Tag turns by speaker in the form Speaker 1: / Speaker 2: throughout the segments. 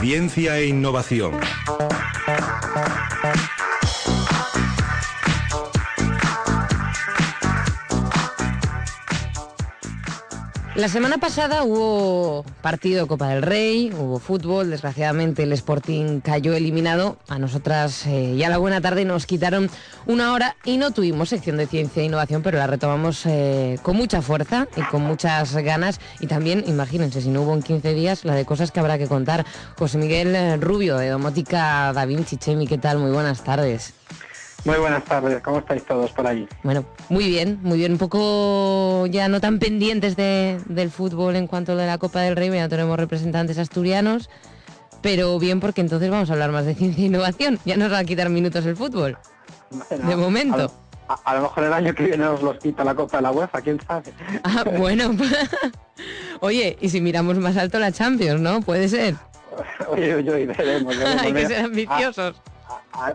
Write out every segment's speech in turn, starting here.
Speaker 1: Ciencia e innovación.
Speaker 2: La semana pasada hubo partido de Copa del Rey, hubo fútbol, desgraciadamente el Sporting cayó eliminado. A nosotras eh, ya la buena tarde nos quitaron una hora y no tuvimos sección de ciencia e innovación, pero la retomamos eh, con mucha fuerza y con muchas ganas. Y también, imagínense, si no hubo en 15 días, la de cosas que habrá que contar. José Miguel eh, Rubio, de Domótica Da Vinci. Chemi, ¿qué tal? Muy buenas tardes.
Speaker 3: Muy buenas tardes, ¿cómo estáis todos por ahí?
Speaker 2: Bueno, muy bien, muy bien, un poco ya no tan pendientes del fútbol en cuanto a de la Copa del Rey, ya tenemos representantes asturianos, pero bien porque entonces vamos a hablar más de ciencia e innovación, ya nos va a quitar minutos el fútbol, de momento.
Speaker 3: A, lo mejor el año que viene nos los quita la Copa de la UEFA, quién sabe.
Speaker 2: Ah, bueno, oye, y si miramos más alto la Champions, ¿no? Puede ser.
Speaker 3: Oye, oye, veremos.
Speaker 2: Hay que ser ambiciosos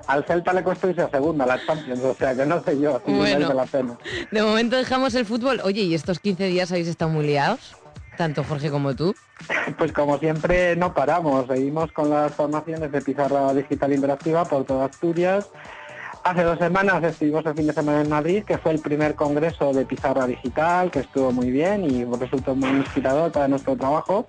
Speaker 3: al Celta le cuesta irse a segunda, la Champions, o sea que no sé yo si bueno, la pena.
Speaker 2: De momento dejamos el fútbol. Oye, ¿y estos 15 días habéis estado muy liados? Tanto Jorge como tú.
Speaker 3: Pues como siempre no paramos, seguimos con las formaciones de pizarra digital interactiva por toda Asturias. Hace dos semanas estuvimos el fin de semana en Madrid, que fue el primer congreso de pizarra digital, que estuvo muy bien y resultó muy inspirador para nuestro trabajo.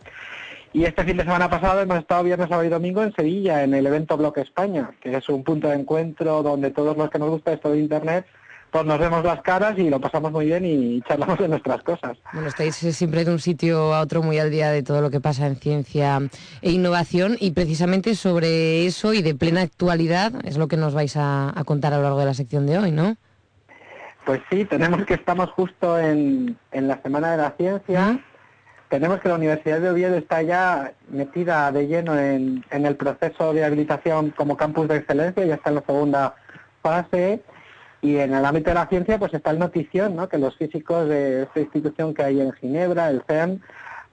Speaker 3: Y este fin de semana pasado hemos estado viernes, sábado y domingo en Sevilla, en el evento Bloque España, que es un punto de encuentro donde todos los que nos gusta esto de Internet, pues nos vemos las caras y lo pasamos muy bien y charlamos de nuestras cosas.
Speaker 2: Bueno, estáis siempre de un sitio a otro muy al día de todo lo que pasa en ciencia e innovación y precisamente sobre eso y de plena actualidad es lo que nos vais a, contar a lo largo de la sección de hoy, ¿no?
Speaker 3: Pues sí, tenemos que estamos justo en, la Semana de la Ciencia tenemos que la Universidad de Oviedo está ya metida de lleno en, el proceso de habilitación como campus de excelencia, ya está en la segunda fase y en el ámbito de la ciencia pues está el notición, ¿no? que los físicos de esta institución que hay en Ginebra, el CERN,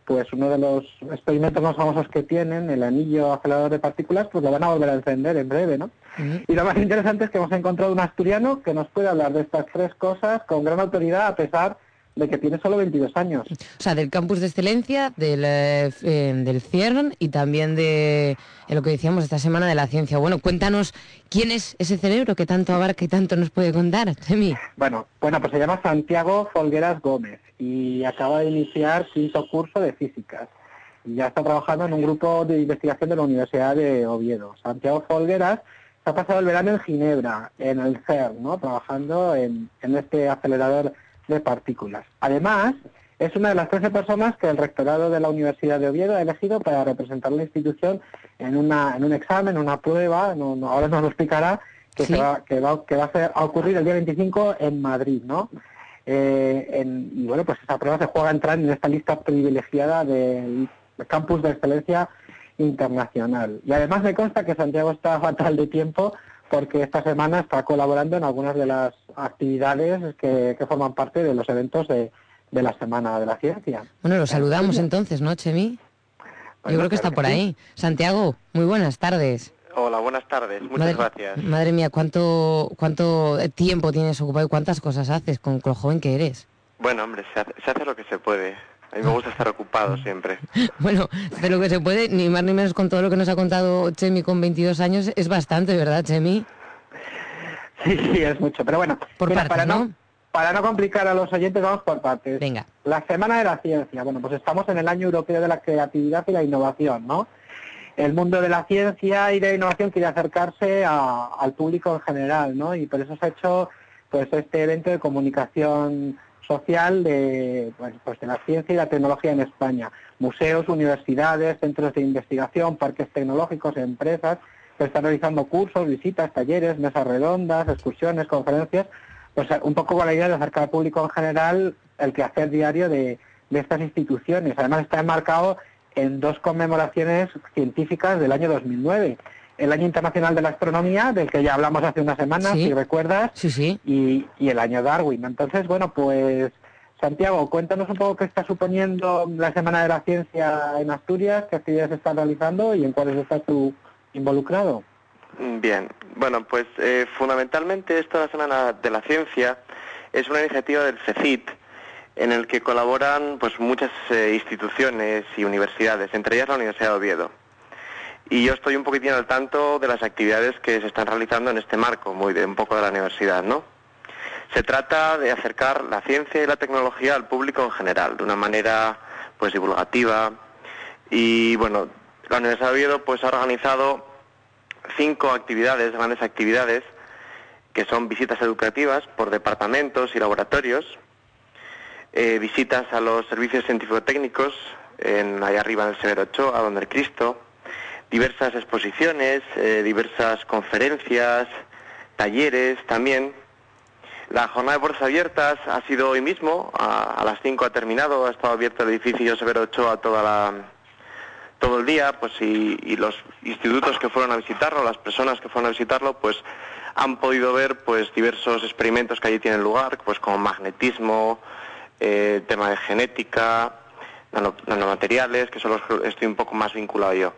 Speaker 3: pues uno de los experimentos más famosos que tienen, el anillo acelerador de partículas, pues lo van a volver a encender en breve, ¿no? Y lo más interesante es que hemos encontrado un asturiano que nos puede hablar de estas tres cosas con gran autoridad a pesar de que tiene solo 22 años.
Speaker 2: O sea, del campus de excelencia, del, eh, eh, del CIERN y también de lo que decíamos esta semana de la ciencia. Bueno, cuéntanos quién es ese cerebro que tanto abarca y tanto nos puede contar, Chemi.
Speaker 3: Bueno, bueno, pues se llama Santiago Folgueras Gómez y acaba de iniciar quinto curso de físicas. Y ya está trabajando en un grupo de investigación de la Universidad de Oviedo. Santiago Folgueras se ha pasado el verano en Ginebra, en el CERN, ¿no? trabajando en, en este acelerador de partículas. Además, es una de las 13 personas que el rectorado de la Universidad de Oviedo ha elegido para representar la institución en, una, en un examen, una prueba, ahora nos lo explicará, que, va, que, va, que va a, ocurrir el día 25 en Madrid, ¿no? Eh, y bueno, pues esa prueba se juega a entrar en esta lista privilegiada del campus de excelencia internacional. Y además me consta que Santiago está fatal de tiempo porque esta semana está colaborando en algunas de las actividades que, forman parte de los eventos de, la Semana de la Ciencia.
Speaker 2: Bueno, lo saludamos entonces, ¿no, Chemi? Yo creo que está por ahí. Santiago, muy buenas tardes.
Speaker 4: Hola, buenas tardes. Muchas gracias.
Speaker 2: Madre mía, ¿cuánto, ¿cuánto tiempo tienes ocupado y cuántas cosas haces con lo joven que eres?
Speaker 4: Bueno, hombre, se hace, lo que se puede. A mí me gusta estar ocupado siempre.
Speaker 2: bueno, de lo que se puede, ni más ni menos con todo lo que nos ha contado Chemi con 22 años, es bastante, ¿verdad, Chemi?
Speaker 3: Sí, sí, es mucho. Pero bueno,
Speaker 2: por para ¿no?
Speaker 3: Para no complicar a los oyentes, vamos por partes.
Speaker 2: Venga.
Speaker 3: La Semana de la Ciencia. Bueno, pues estamos en el Año Europeo de la Creatividad y la Innovación, ¿no? El mundo de la ciencia y de la innovación quiere acercarse al público en general, ¿no? Y por eso se ha hecho pues este evento de comunicación social de, pues, de la ciencia y la tecnología en España. Museos, universidades, centros de investigación, parques tecnológicos, empresas que están realizando cursos, visitas, talleres, mesas redondas, excursiones, conferencias, pues un poco con la idea de acercar al público en general el quehacer diario de, de estas instituciones. Además está enmarcado en dos conmemoraciones científicas del año 2009 el Año Internacional de la Astronomía, del que ya hablamos hace unas semanas, si recuerdas,
Speaker 2: sí, sí.
Speaker 3: Y, y, el Año Darwin. Entonces, bueno, pues Santiago, cuéntanos un poco qué está suponiendo la Semana de la Ciencia en Asturias, qué actividades están realizando y en cuáles estás tú involucrado.
Speaker 4: Bien, bueno, pues eh, fundamentalmente esta Semana de la Ciencia es una iniciativa del CECIT, en el que colaboran pues muchas eh, instituciones y universidades, entre ellas la Universidad de Oviedo. Y yo estoy un poquitín al tanto de las actividades que se están realizando en este marco, muy de un poco de la universidad, ¿no? Se trata de acercar la ciencia y la tecnología al público en general, de una manera pues divulgativa. Y bueno, la Universidad de Oviedo pues ha organizado cinco actividades, grandes actividades, que son visitas educativas por departamentos y laboratorios, eh, visitas a los servicios científico-técnicos, en, allá arriba en el Severo Ochoa, donde el Cristo, diversas exposiciones, eh, diversas conferencias, talleres también. La jornada de puertas abiertas ha sido hoy mismo, a, las 5 ha terminado, ha estado abierto el edificio Severo Ochoa toda la, todo el día, pues y, los institutos que fueron a visitarlo, las personas que fueron a visitarlo, pues han podido ver pues diversos experimentos que allí tienen lugar, pues como magnetismo, eh, tema de genética, nanomateriales, que son los que estoy un poco más vinculado yo.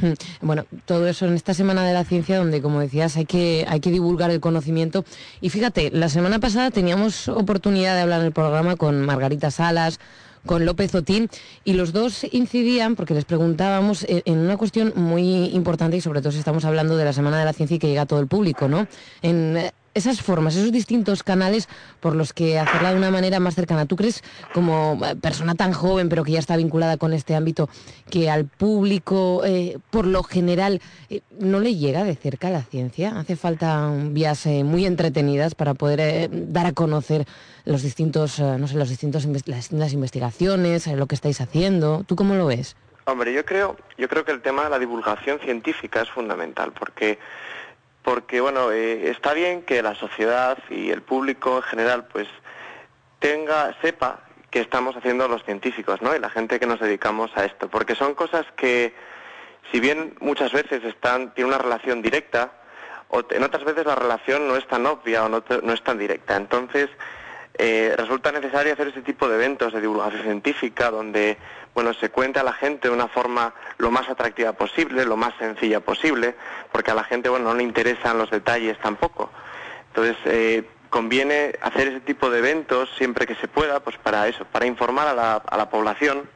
Speaker 2: Hmm. Bueno, todo eso en esta semana de la ciencia donde, como decías, hay que, hay que divulgar el conocimiento. Y fíjate, la semana pasada teníamos oportunidad de hablar en el programa con Margarita Salas, con López Otín y los dos incidían porque les preguntábamos en una cuestión muy importante y sobre todo si estamos hablando de la Semana de la Ciencia y que llega a todo el público, ¿no? En eh, esas formas, esos distintos canales por los que hacerla de una manera más cercana. ¿Tú crees, como eh, persona tan joven, pero que ya está vinculada con este ámbito, que al público, eh, por lo general, eh, no le llega de cerca la ciencia? ¿Hace falta vías muy entretenidas para poder dar a conocer los distintos, no sé, los distintos las, las investigaciones, lo que estáis haciendo? ¿Tú cómo lo ves?
Speaker 4: Hombre, yo creo, yo creo que el tema de la divulgación científica es fundamental, porque porque bueno, eh, está bien que la sociedad y el público en general pues tenga, sepa que estamos haciendo los científicos, ¿no? Y la gente que nos dedicamos a esto, porque son cosas que si bien muchas veces están tienen una relación directa, o en otras veces la relación no es tan obvia o no, no es tan directa. Entonces, eh, resulta necesario hacer ese tipo de eventos de divulgación científica donde bueno se cuente a la gente de una forma lo más atractiva posible, lo más sencilla posible, porque a la gente bueno no le interesan los detalles tampoco. Entonces eh, conviene hacer ese tipo de eventos siempre que se pueda, pues para eso, para informar a la, a la población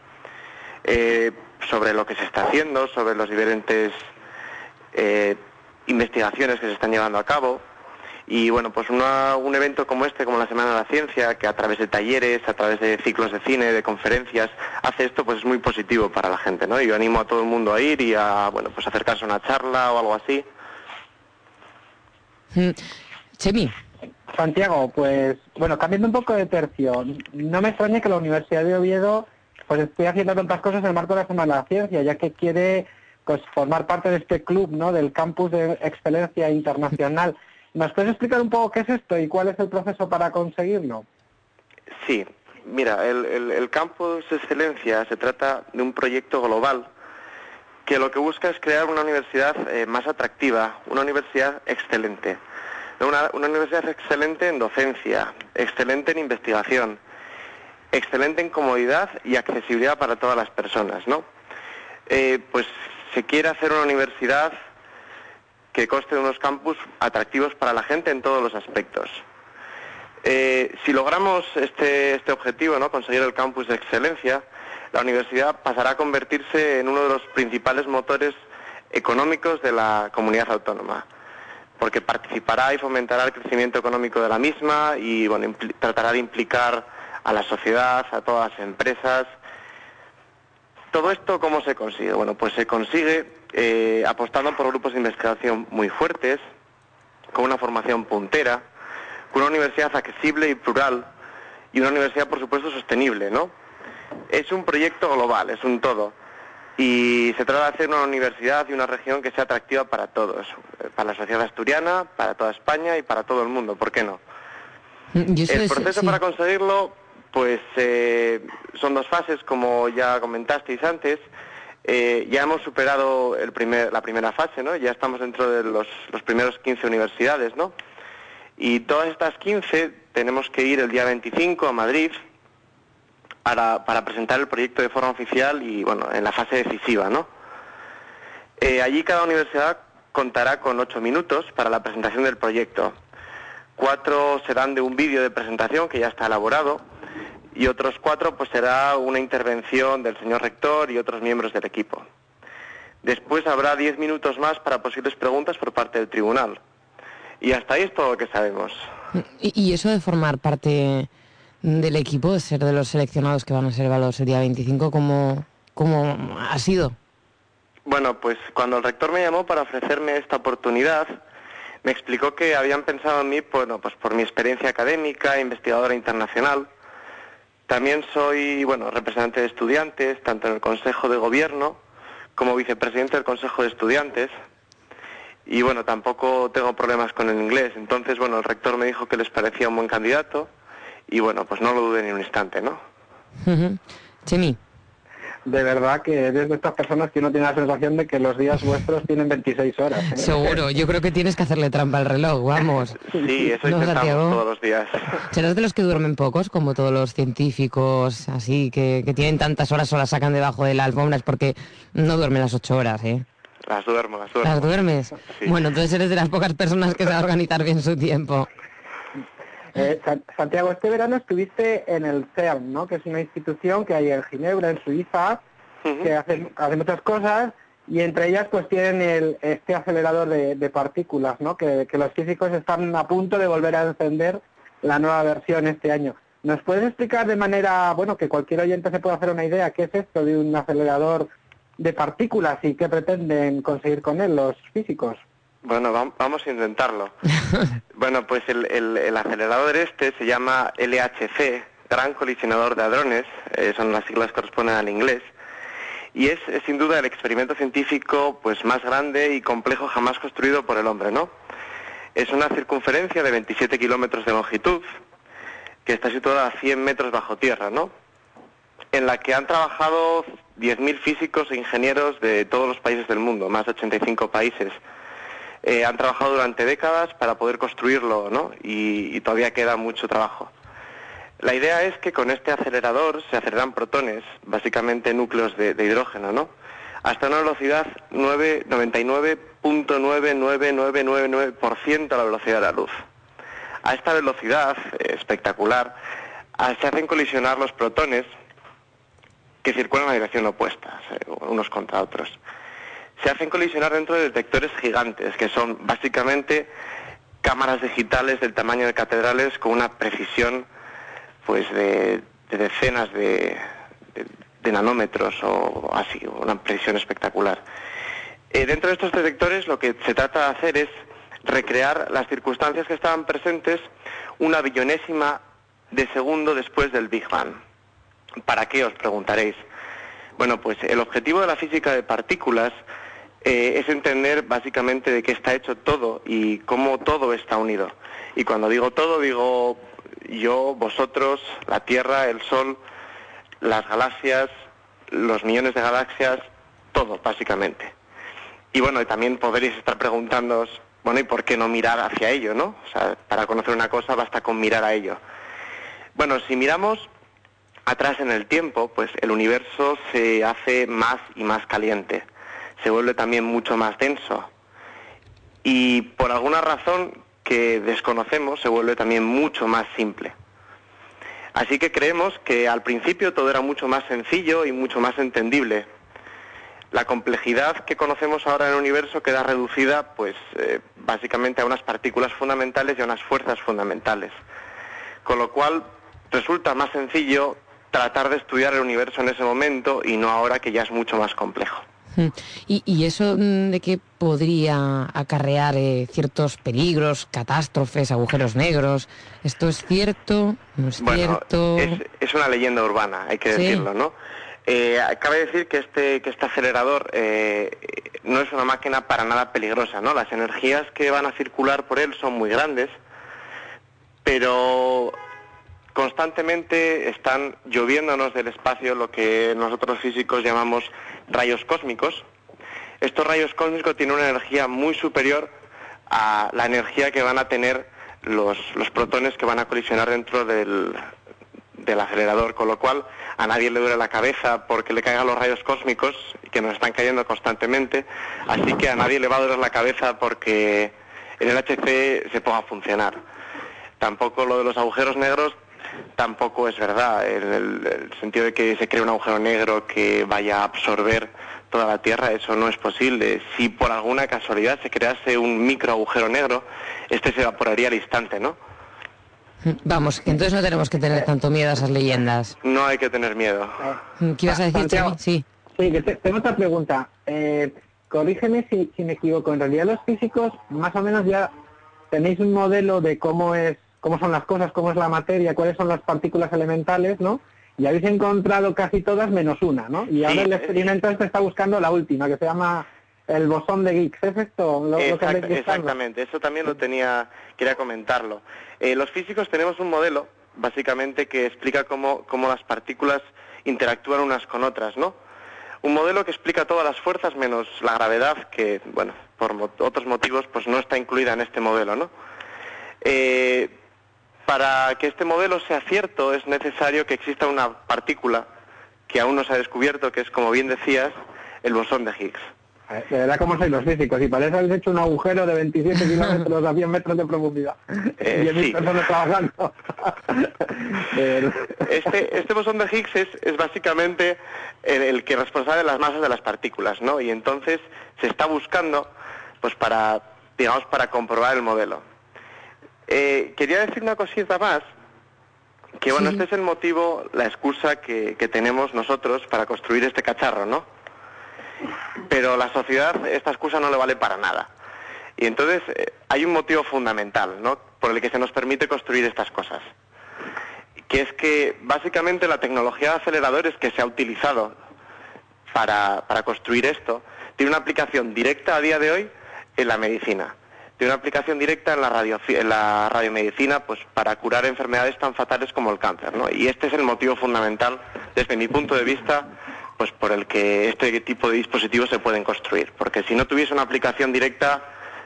Speaker 4: eh, sobre lo que se está haciendo, sobre los diferentes investigaciones que se están llevando a cabo y bueno, pues un evento como este, como la Semana de la Ciencia, que a través de talleres, a través de ciclos de cine, de conferencias, hace esto, pues es muy positivo para la gente, ¿no? Y yo animo a todo el mundo a ir y a, bueno, pues acercarse a una charla o algo así.
Speaker 2: Mm. Chemi.
Speaker 3: Santiago, pues bueno, cambiando un poco de tercio, no me extraña que la Universidad de Oviedo pues esté haciendo tantas cosas en el marco de la Semana de la Ciencia, ya que quiere pues formar parte de este club, ¿no? Del campus de excelencia internacional. ¿Nos puedes explicar un poco qué es esto y cuál es el proceso para conseguirlo?
Speaker 4: Sí, mira, el, campus excelencia se trata de un proyecto global que lo que busca es crear una universidad eh, más atractiva, una universidad excelente. Una, universidad excelente en docencia, excelente en investigación, excelente en comodidad y accesibilidad para todas las personas, ¿no? Eh, pues se quiere hacer una universidad que conste de unos campus atractivos para la gente en todos los aspectos. Eh, si logramos este, este objetivo, ¿no? conseguir el campus de excelencia, la universidad pasará a convertirse en uno de los principales motores económicos de la comunidad autónoma, porque participará y fomentará el crecimiento económico de la misma y bueno, tratará de implicar a la sociedad, a todas las empresas. ¿Todo esto cómo se consigue? Bueno, pues se consigue eh, apostando por grupos de investigación muy fuertes, con una formación puntera, con una universidad accesible y plural y una universidad, por supuesto, sostenible, ¿no? Es un proyecto global, es un todo. Y se trata de hacer una universidad y una región que sea atractiva para todos, para la sociedad asturiana, para toda España y para todo el mundo, ¿por qué no?
Speaker 2: Mm,
Speaker 4: el proceso para conseguirlo, pues eh, son dos fases, como ya comentasteis antes. Eh, ya hemos superado el primer, la primera fase, ¿no? Ya estamos dentro de los, los primeros 15 universidades, ¿no? Y todas estas 15 tenemos que ir el día 25 a Madrid para, para presentar el proyecto de forma oficial y, bueno, en la fase decisiva, ¿no? Eh, allí cada universidad contará con ocho minutos para la presentación del proyecto. Cuatro serán de un vídeo de presentación que ya está elaborado y otros cuatro pues será una intervención del señor rector y otros miembros del equipo. Después habrá diez minutos más para posibles preguntas por parte del tribunal. Y hasta ahí es todo lo que sabemos.
Speaker 2: ¿Y, eso de formar parte del equipo, de ser de los seleccionados que van a ser evaluados el día 25, cómo, cómo ha sido?
Speaker 4: Bueno, pues cuando el rector me llamó para ofrecerme esta oportunidad, me explicó que habían pensado en mí, bueno, pues por mi experiencia académica, investigadora internacional. También soy, bueno, representante de estudiantes, tanto en el Consejo de Gobierno como vicepresidente del Consejo de Estudiantes. Y bueno, tampoco tengo problemas con el inglés. Entonces, bueno, el rector me dijo que les parecía un buen candidato y bueno, pues no lo dudé ni un instante, ¿no?
Speaker 2: Chemi
Speaker 3: de verdad que eres de estas personas que uno tiene la sensación de que los días vuestros tienen 26 horas. ¿eh?
Speaker 2: Seguro, yo creo que tienes que hacerle trampa al reloj, vamos.
Speaker 4: Sí, eso ¿No, intentamos todos los días.
Speaker 2: ¿Serás de los que duermen pocos, como todos los científicos, así, que, tienen tantas horas o las sacan debajo de la alfombra? Es porque no duermen las ocho horas, ¿eh?
Speaker 4: Las duermo, las duermo.
Speaker 2: ¿Las duermes? Bueno, entonces eres de las pocas personas que saben organizar bien su tiempo.
Speaker 3: Eh, Santiago, este verano estuviste en el CERN, ¿no? que es una institución que hay en Ginebra, en Suiza, que hace, muchas cosas y entre ellas pues tienen el, este acelerador de, partículas, ¿no? Que, los físicos están a punto de volver a encender la nueva versión este año. ¿Nos puedes explicar de manera, bueno, que cualquier oyente se pueda hacer una idea qué es esto de un acelerador de partículas y qué pretenden conseguir con él los físicos?
Speaker 4: Bueno, vamos a intentarlo. bueno, pues el, acelerador este se llama LHC, Gran Colisionador de Hadrones, eh, son las siglas que corresponden al inglés, y es, sin duda el experimento científico pues más grande y complejo jamás construido por el hombre, ¿no? Es una circunferencia de 27 kilómetros de longitud, que está situada a 100 metros bajo tierra, ¿no? En la que han trabajado 10.000 físicos e ingenieros de todos los países del mundo, más de 85 países eh, han trabajado durante décadas para poder construirlo, ¿no? Y, todavía queda mucho trabajo. La idea es que con este acelerador se aceleran protones, básicamente núcleos de, hidrógeno, ¿no? Hasta una velocidad 99.99999% a la velocidad de la luz. A esta velocidad eh, espectacular ah, se hacen colisionar los protones que circulan en la dirección opuesta, unos contra otros se hacen colisionar dentro de detectores gigantes, que son básicamente cámaras digitales del tamaño de catedrales con una precisión pues de, decenas de, nanómetros o así, una precisión espectacular. Eh, dentro de estos detectores lo que se trata de hacer es recrear las circunstancias que estaban presentes una billonésima de segundo después del Big Bang. ¿Para qué os preguntaréis? Bueno, pues el objetivo de la física de partículas eh, es entender básicamente de qué está hecho todo y cómo todo está unido. Y cuando digo todo, digo yo, vosotros, la Tierra, el Sol, las galaxias, los millones de galaxias, todo, básicamente. Y bueno, también podréis estar preguntándoos, bueno, ¿y por qué no mirar hacia ello, no? O sea, para conocer una cosa basta con mirar a ello. Bueno, si miramos atrás en el tiempo, pues el universo se hace más y más caliente se vuelve también mucho más denso. Y por alguna razón que desconocemos se vuelve también mucho más simple. Así que creemos que al principio todo era mucho más sencillo y mucho más entendible. La complejidad que conocemos ahora en el universo queda reducida pues eh, básicamente a unas partículas fundamentales y a unas fuerzas fundamentales. Con lo cual resulta más sencillo tratar de estudiar el universo en ese momento y no ahora que ya es mucho más complejo.
Speaker 2: ¿Y, eso mm, de qué podría acarrear eh, ciertos peligros, catástrofes, agujeros negros? ¿Esto es cierto? ¿No es cierto?
Speaker 4: Es, una leyenda urbana, hay que decirlo, ¿no? Eh, cabe decir que este, que este acelerador eh, no es una máquina para nada peligrosa, ¿no? Las energías que van a circular por él son muy grandes, pero constantemente están lloviéndonos del espacio lo que nosotros físicos llamamos rayos cósmicos. Estos rayos cósmicos tienen una energía muy superior a la energía que van a tener los, protones que van a colisionar dentro del, del acelerador, con lo cual a nadie le duele la cabeza porque le caigan los rayos cósmicos que nos están cayendo constantemente, así que a nadie le va a doler la cabeza porque el LHC se ponga a funcionar. Tampoco lo de los agujeros negros tampoco es verdad, en el, sentido de que se cree un agujero negro que vaya a absorber toda la Tierra, eso no es posible. Si por alguna casualidad se crease un micro agujero negro, este se evaporaría al instante, ¿no?
Speaker 2: Vamos, entonces no tenemos que tener tanto miedo a esas leyendas.
Speaker 4: No hay que tener miedo.
Speaker 2: ¿Qué ibas a decir, Chemi? Sí.
Speaker 3: Sí, que tengo otra pregunta. Eh, corrígeme si, si me equivoco. En realidad los físicos más o menos ya tenéis un modelo de cómo es, cómo son las cosas, cómo es la materia, cuáles son las partículas elementales, ¿no? Y habéis encontrado casi todas menos una, ¿no? Y ahora el experimento este está buscando la última, que se llama el bosón de Higgs. ¿Es esto lo,
Speaker 4: que Exactamente, eso también lo tenía, quería comentarlo. Eh, los físicos tenemos un modelo, básicamente, que explica cómo, cómo las partículas interactúan unas con otras, ¿no? Un modelo que explica todas las fuerzas menos la gravedad, que, bueno, por otros motivos, pues no está incluida en este modelo, ¿no? Eh, para que este modelo sea cierto es necesario que exista una partícula que aún no se ha descubierto, que es, como bien decías, el bosón de Higgs.
Speaker 3: De verdad, como sois los físicos? Y parece que habéis hecho un agujero de 27 kilómetros a 100 metros de profundidad.
Speaker 4: Eh, y sí. personas trabajando. este, este bosón de Higgs es, es básicamente el, que es responsable de las masas de las partículas, ¿no? Y entonces se está buscando, pues para, digamos, para comprobar el modelo. Eh, quería decir una cosita más, que bueno, este es el motivo, la excusa que, que tenemos nosotros para construir este cacharro, ¿no? Pero la sociedad esta excusa no le vale para nada. Y entonces eh, hay un motivo fundamental, ¿no? Por el que se nos permite construir estas cosas. Que es que básicamente la tecnología de aceleradores que se ha utilizado para, para construir esto tiene una aplicación directa a día de hoy en la medicina. Tiene una aplicación directa en la, radio, en la radiomedicina pues, para curar enfermedades tan fatales como el cáncer. ¿no? Y este es el motivo fundamental, desde mi punto de vista, pues por el que este tipo de dispositivos se pueden construir. Porque si no tuviese una aplicación directa,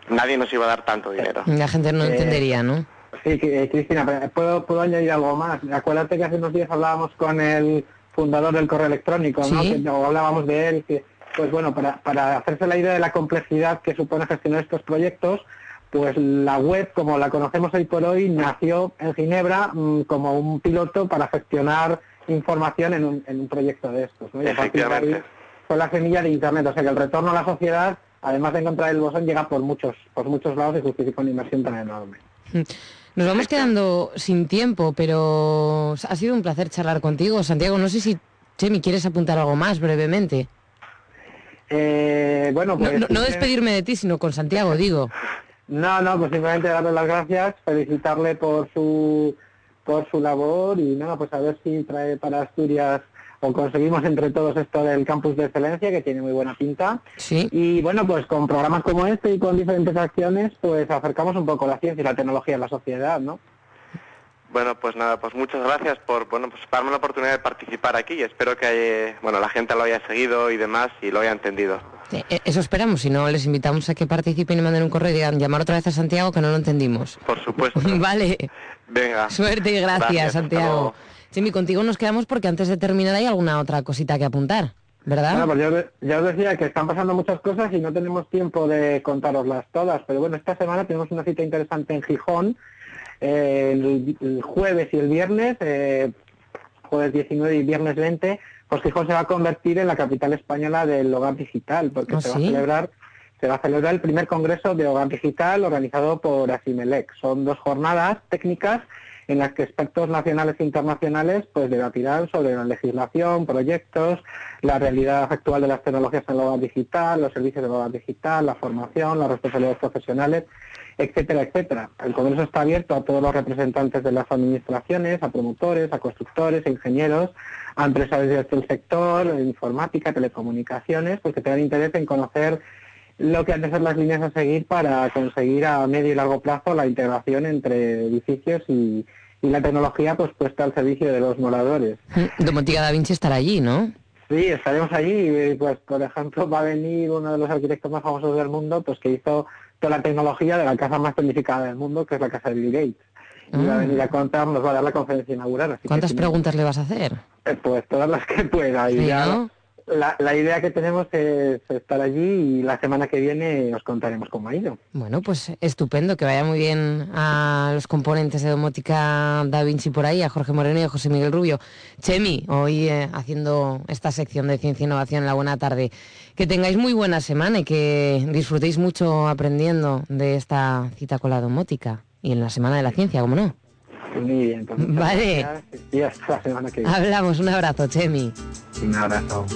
Speaker 4: nadie nos iba a dar tanto dinero.
Speaker 2: La gente no entendería, ¿no?
Speaker 3: Sí, eh, Cristina, ¿puedo, puedo añadir algo más. Acuérdate que hace unos días hablábamos con el fundador del correo electrónico, ¿no? Que, hablábamos de él, que, pues bueno, para, para hacerse la idea de la complejidad que supone gestionar estos proyectos, pues la web, como la conocemos hoy por hoy, nació en Ginebra mm, como un piloto para gestionar información en un, en un proyecto de estos. ¿no? Y fue la semilla de Internet, o sea que el retorno a la sociedad, además de encontrar el bosón, llega por muchos, por muchos lados y justifica una inversión tan enorme.
Speaker 2: Nos vamos quedando sin tiempo, pero ha sido un placer charlar contigo. Santiago, no sé si, Chemi, ¿quieres apuntar algo más brevemente?
Speaker 3: Eh, bueno,
Speaker 2: pues, no, no, despedirme de ti, sino con Santiago, digo.
Speaker 3: No, no, pues simplemente darle las gracias, felicitarle por su por su labor y nada, pues a ver si trae para Asturias o conseguimos entre todos esto del campus de excelencia que tiene muy buena pinta.
Speaker 2: Sí.
Speaker 3: Y bueno, pues con programas como este y con diferentes acciones, pues acercamos un poco la ciencia y la tecnología a la sociedad, ¿no?
Speaker 4: Bueno, pues nada, pues muchas gracias por bueno, pues darme la oportunidad de participar aquí y espero que bueno, la gente lo haya seguido y demás y lo haya entendido.
Speaker 2: Eh, eso esperamos, si no les invitamos a que participen y manden un correo y digan llamar otra vez a Santiago que no lo entendimos.
Speaker 4: Por supuesto.
Speaker 2: vale.
Speaker 4: Venga.
Speaker 2: Suerte y gracias, Santiago. Jimmy, contigo nos quedamos porque antes de terminar hay alguna otra cosita que apuntar, ¿verdad?
Speaker 3: Bueno, pues ya os decía que están pasando muchas cosas y no tenemos tiempo de contaroslas todas, pero bueno, esta semana tenemos una cita interesante en Gijón, eh, el, jueves y el viernes, eh, jueves 19 y viernes 20, pues Gijón se va a convertir en la capital española del hogar digital, porque
Speaker 2: ¿Ah,
Speaker 3: se va a celebrar se va a celebrar el primer congreso de hogar digital organizado por Asimelec. Son dos jornadas técnicas en las que expertos nacionales e internacionales pues debatirán sobre la legislación, proyectos, la realidad actual de las tecnologías en el hogar digital, los servicios del hogar digital, la formación, las responsabilidades profesionales, etcétera, etcétera. El Congreso está abierto a todos los representantes de las administraciones, a promotores, a constructores, a ingenieros, a empresarios del sector, informática, telecomunicaciones, pues que tengan interés en conocer lo que han de ser las líneas a seguir para conseguir a medio y largo plazo la integración entre edificios y, la tecnología pues puesta al servicio de los moradores.
Speaker 2: Domotica da Vinci estará allí, ¿no?
Speaker 3: Sí, estaremos allí. Pues, por ejemplo, va a venir uno de los arquitectos más famosos del mundo, pues que hizo toda la tecnología de la casa más planificada del mundo, que es la casa de Bill Gates. Y va a venir a contar, nos va a dar la conferencia inaugural.
Speaker 2: ¿Cuántas preguntas le vas a hacer?
Speaker 3: Eh, pues todas las que pueda. Y ya, la, idea que tenemos es estar allí y la semana que viene os contaremos cómo ha ido.
Speaker 2: Bueno, pues estupendo, que vaya muy bien a los componentes de domótica Da Vinci por ahí, a Jorge Moreno y a José Miguel Rubio. Chemi, hoy eh, haciendo esta sección de Ciencia e Innovación en la buena tarde. Que tengáis muy buena semana y que disfrutéis mucho aprendiendo de esta cita con la domótica y en la Semana de la Ciencia, ¿cómo no?
Speaker 3: Muy bien, pues
Speaker 2: vale.
Speaker 3: Y hasta la semana que viene.
Speaker 2: Hablamos, un abrazo, Chemi.
Speaker 3: Un abrazo.